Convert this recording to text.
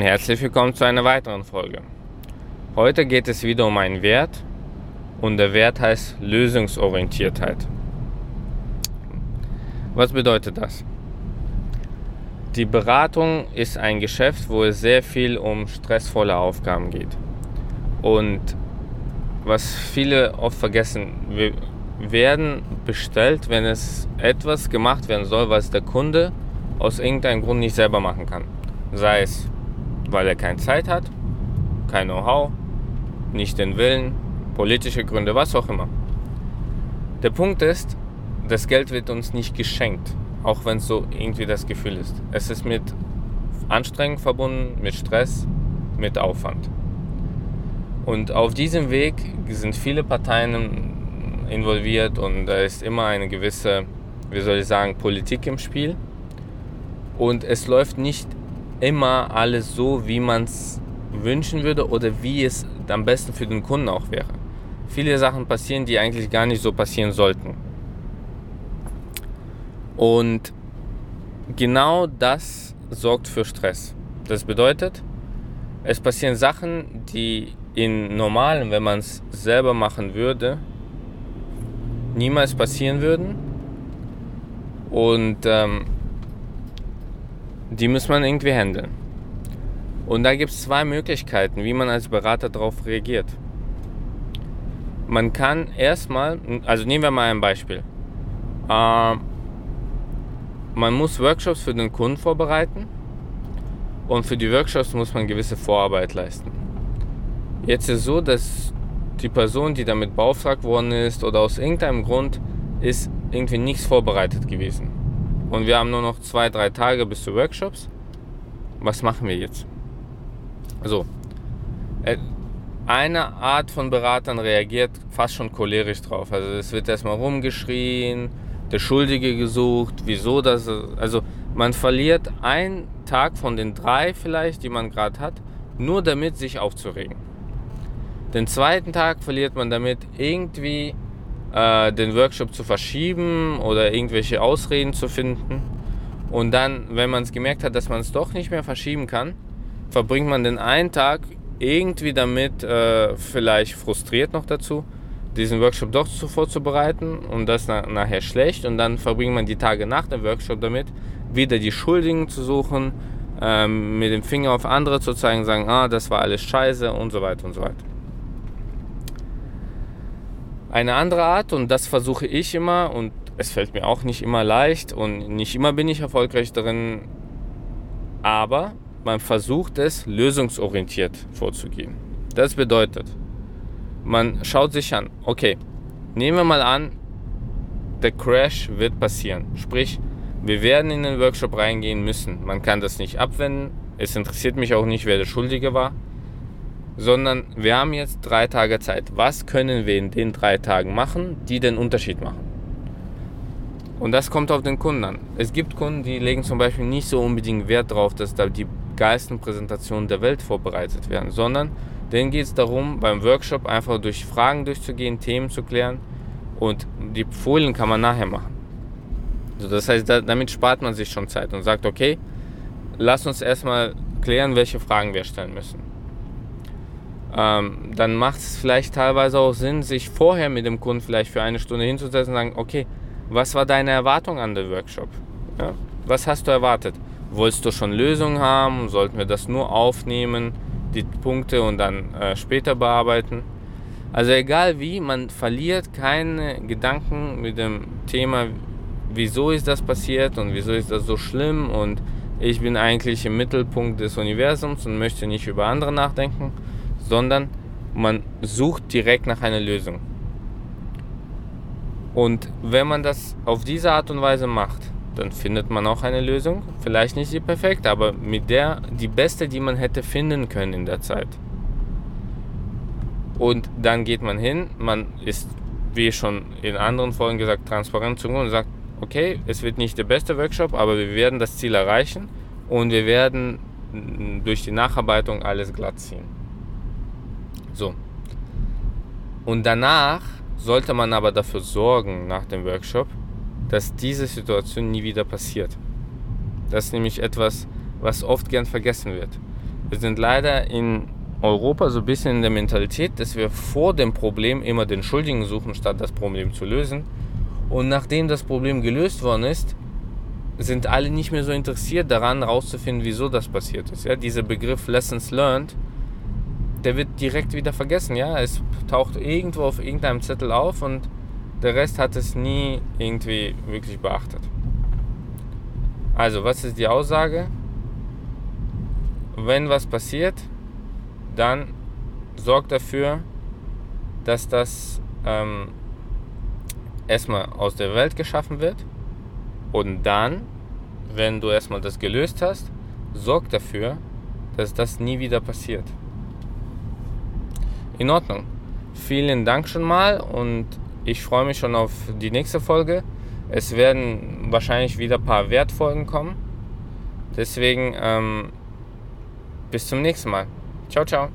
und herzlich willkommen zu einer weiteren Folge. Heute geht es wieder um einen Wert und der Wert heißt Lösungsorientiertheit. Was bedeutet das? Die Beratung ist ein Geschäft, wo es sehr viel um stressvolle Aufgaben geht. Und was viele oft vergessen, wir werden bestellt, wenn es etwas gemacht werden soll, was der Kunde aus irgendeinem Grund nicht selber machen kann. Sei es weil er keine Zeit hat, kein Know-how, nicht den Willen, politische Gründe, was auch immer. Der Punkt ist, das Geld wird uns nicht geschenkt, auch wenn es so irgendwie das Gefühl ist. Es ist mit Anstrengung verbunden, mit Stress, mit Aufwand. Und auf diesem Weg sind viele Parteien involviert und da ist immer eine gewisse, wie soll ich sagen, Politik im Spiel. Und es läuft nicht immer alles so, wie man es wünschen würde oder wie es am besten für den Kunden auch wäre. Viele Sachen passieren, die eigentlich gar nicht so passieren sollten. Und genau das sorgt für Stress. Das bedeutet, es passieren Sachen, die in normalen, wenn man es selber machen würde, niemals passieren würden. Und ähm, die muss man irgendwie handeln. Und da gibt es zwei Möglichkeiten, wie man als Berater darauf reagiert. Man kann erstmal, also nehmen wir mal ein Beispiel. Äh, man muss Workshops für den Kunden vorbereiten und für die Workshops muss man gewisse Vorarbeit leisten. Jetzt ist es so, dass die Person, die damit beauftragt worden ist oder aus irgendeinem Grund ist irgendwie nichts vorbereitet gewesen und wir haben nur noch zwei, drei Tage bis zu Workshops. Was machen wir jetzt? Also, eine Art von Beratern reagiert fast schon cholerisch drauf. Also es wird erstmal rumgeschrien, der Schuldige gesucht, wieso das. Also man verliert einen Tag von den drei vielleicht, die man gerade hat, nur damit sich aufzuregen. Den zweiten Tag verliert man damit irgendwie äh, den Workshop zu verschieben oder irgendwelche Ausreden zu finden. Und dann, wenn man es gemerkt hat, dass man es doch nicht mehr verschieben kann, verbringt man den einen Tag irgendwie damit, äh, vielleicht frustriert noch dazu, diesen Workshop doch zu vorzubereiten und das na nachher schlecht. Und dann verbringt man die Tage nach dem Workshop damit, wieder die Schuldigen zu suchen, ähm, mit dem Finger auf andere zu zeigen, sagen, ah, das war alles scheiße und so weiter und so weiter. Eine andere Art, und das versuche ich immer, und es fällt mir auch nicht immer leicht und nicht immer bin ich erfolgreich darin, aber man versucht es lösungsorientiert vorzugehen. Das bedeutet, man schaut sich an, okay, nehmen wir mal an, der Crash wird passieren. Sprich, wir werden in den Workshop reingehen müssen. Man kann das nicht abwenden. Es interessiert mich auch nicht, wer der Schuldige war sondern wir haben jetzt drei Tage Zeit. Was können wir in den drei Tagen machen, die den Unterschied machen? Und das kommt auf den Kunden an. Es gibt Kunden, die legen zum Beispiel nicht so unbedingt Wert darauf, dass da die geilsten Präsentationen der Welt vorbereitet werden, sondern denen geht es darum, beim Workshop einfach durch Fragen durchzugehen, Themen zu klären und die Folien kann man nachher machen. Also das heißt, damit spart man sich schon Zeit und sagt, okay, lass uns erstmal klären, welche Fragen wir stellen müssen ähm, dann macht es vielleicht teilweise auch Sinn, sich vorher mit dem Kunden vielleicht für eine Stunde hinzusetzen und sagen, okay, was war deine Erwartung an den Workshop? Ja? Was hast du erwartet? Wolltest du schon Lösungen haben? Sollten wir das nur aufnehmen, die Punkte und dann äh, später bearbeiten? Also egal wie, man verliert keine Gedanken mit dem Thema, wieso ist das passiert und wieso ist das so schlimm und ich bin eigentlich im Mittelpunkt des Universums und möchte nicht über andere nachdenken, sondern man sucht direkt nach einer Lösung. Und wenn man das auf diese Art und Weise macht, dann findet man auch eine Lösung. Vielleicht nicht die perfekte, aber mit der die beste, die man hätte finden können in der Zeit. Und dann geht man hin, man ist, wie schon in anderen Folgen gesagt, transparent zu und sagt, okay, es wird nicht der beste Workshop, aber wir werden das Ziel erreichen und wir werden durch die Nacharbeitung alles glatt ziehen. So. Und danach sollte man aber dafür sorgen, nach dem Workshop, dass diese Situation nie wieder passiert. Das ist nämlich etwas, was oft gern vergessen wird. Wir sind leider in Europa so ein bisschen in der Mentalität, dass wir vor dem Problem immer den Schuldigen suchen, statt das Problem zu lösen. Und nachdem das Problem gelöst worden ist, sind alle nicht mehr so interessiert daran, herauszufinden, wieso das passiert ist. Ja, dieser Begriff Lessons Learned, der wird direkt wieder vergessen. Ja, es taucht irgendwo auf irgendeinem Zettel auf und der Rest hat es nie irgendwie wirklich beachtet. Also, was ist die Aussage? Wenn was passiert, dann sorg dafür, dass das ähm, erstmal aus der Welt geschaffen wird und dann, wenn du erstmal das gelöst hast, sorg dafür, dass das nie wieder passiert. In Ordnung. Vielen Dank schon mal und ich freue mich schon auf die nächste Folge. Es werden wahrscheinlich wieder ein paar Wertfolgen kommen. Deswegen ähm, bis zum nächsten Mal. Ciao, ciao.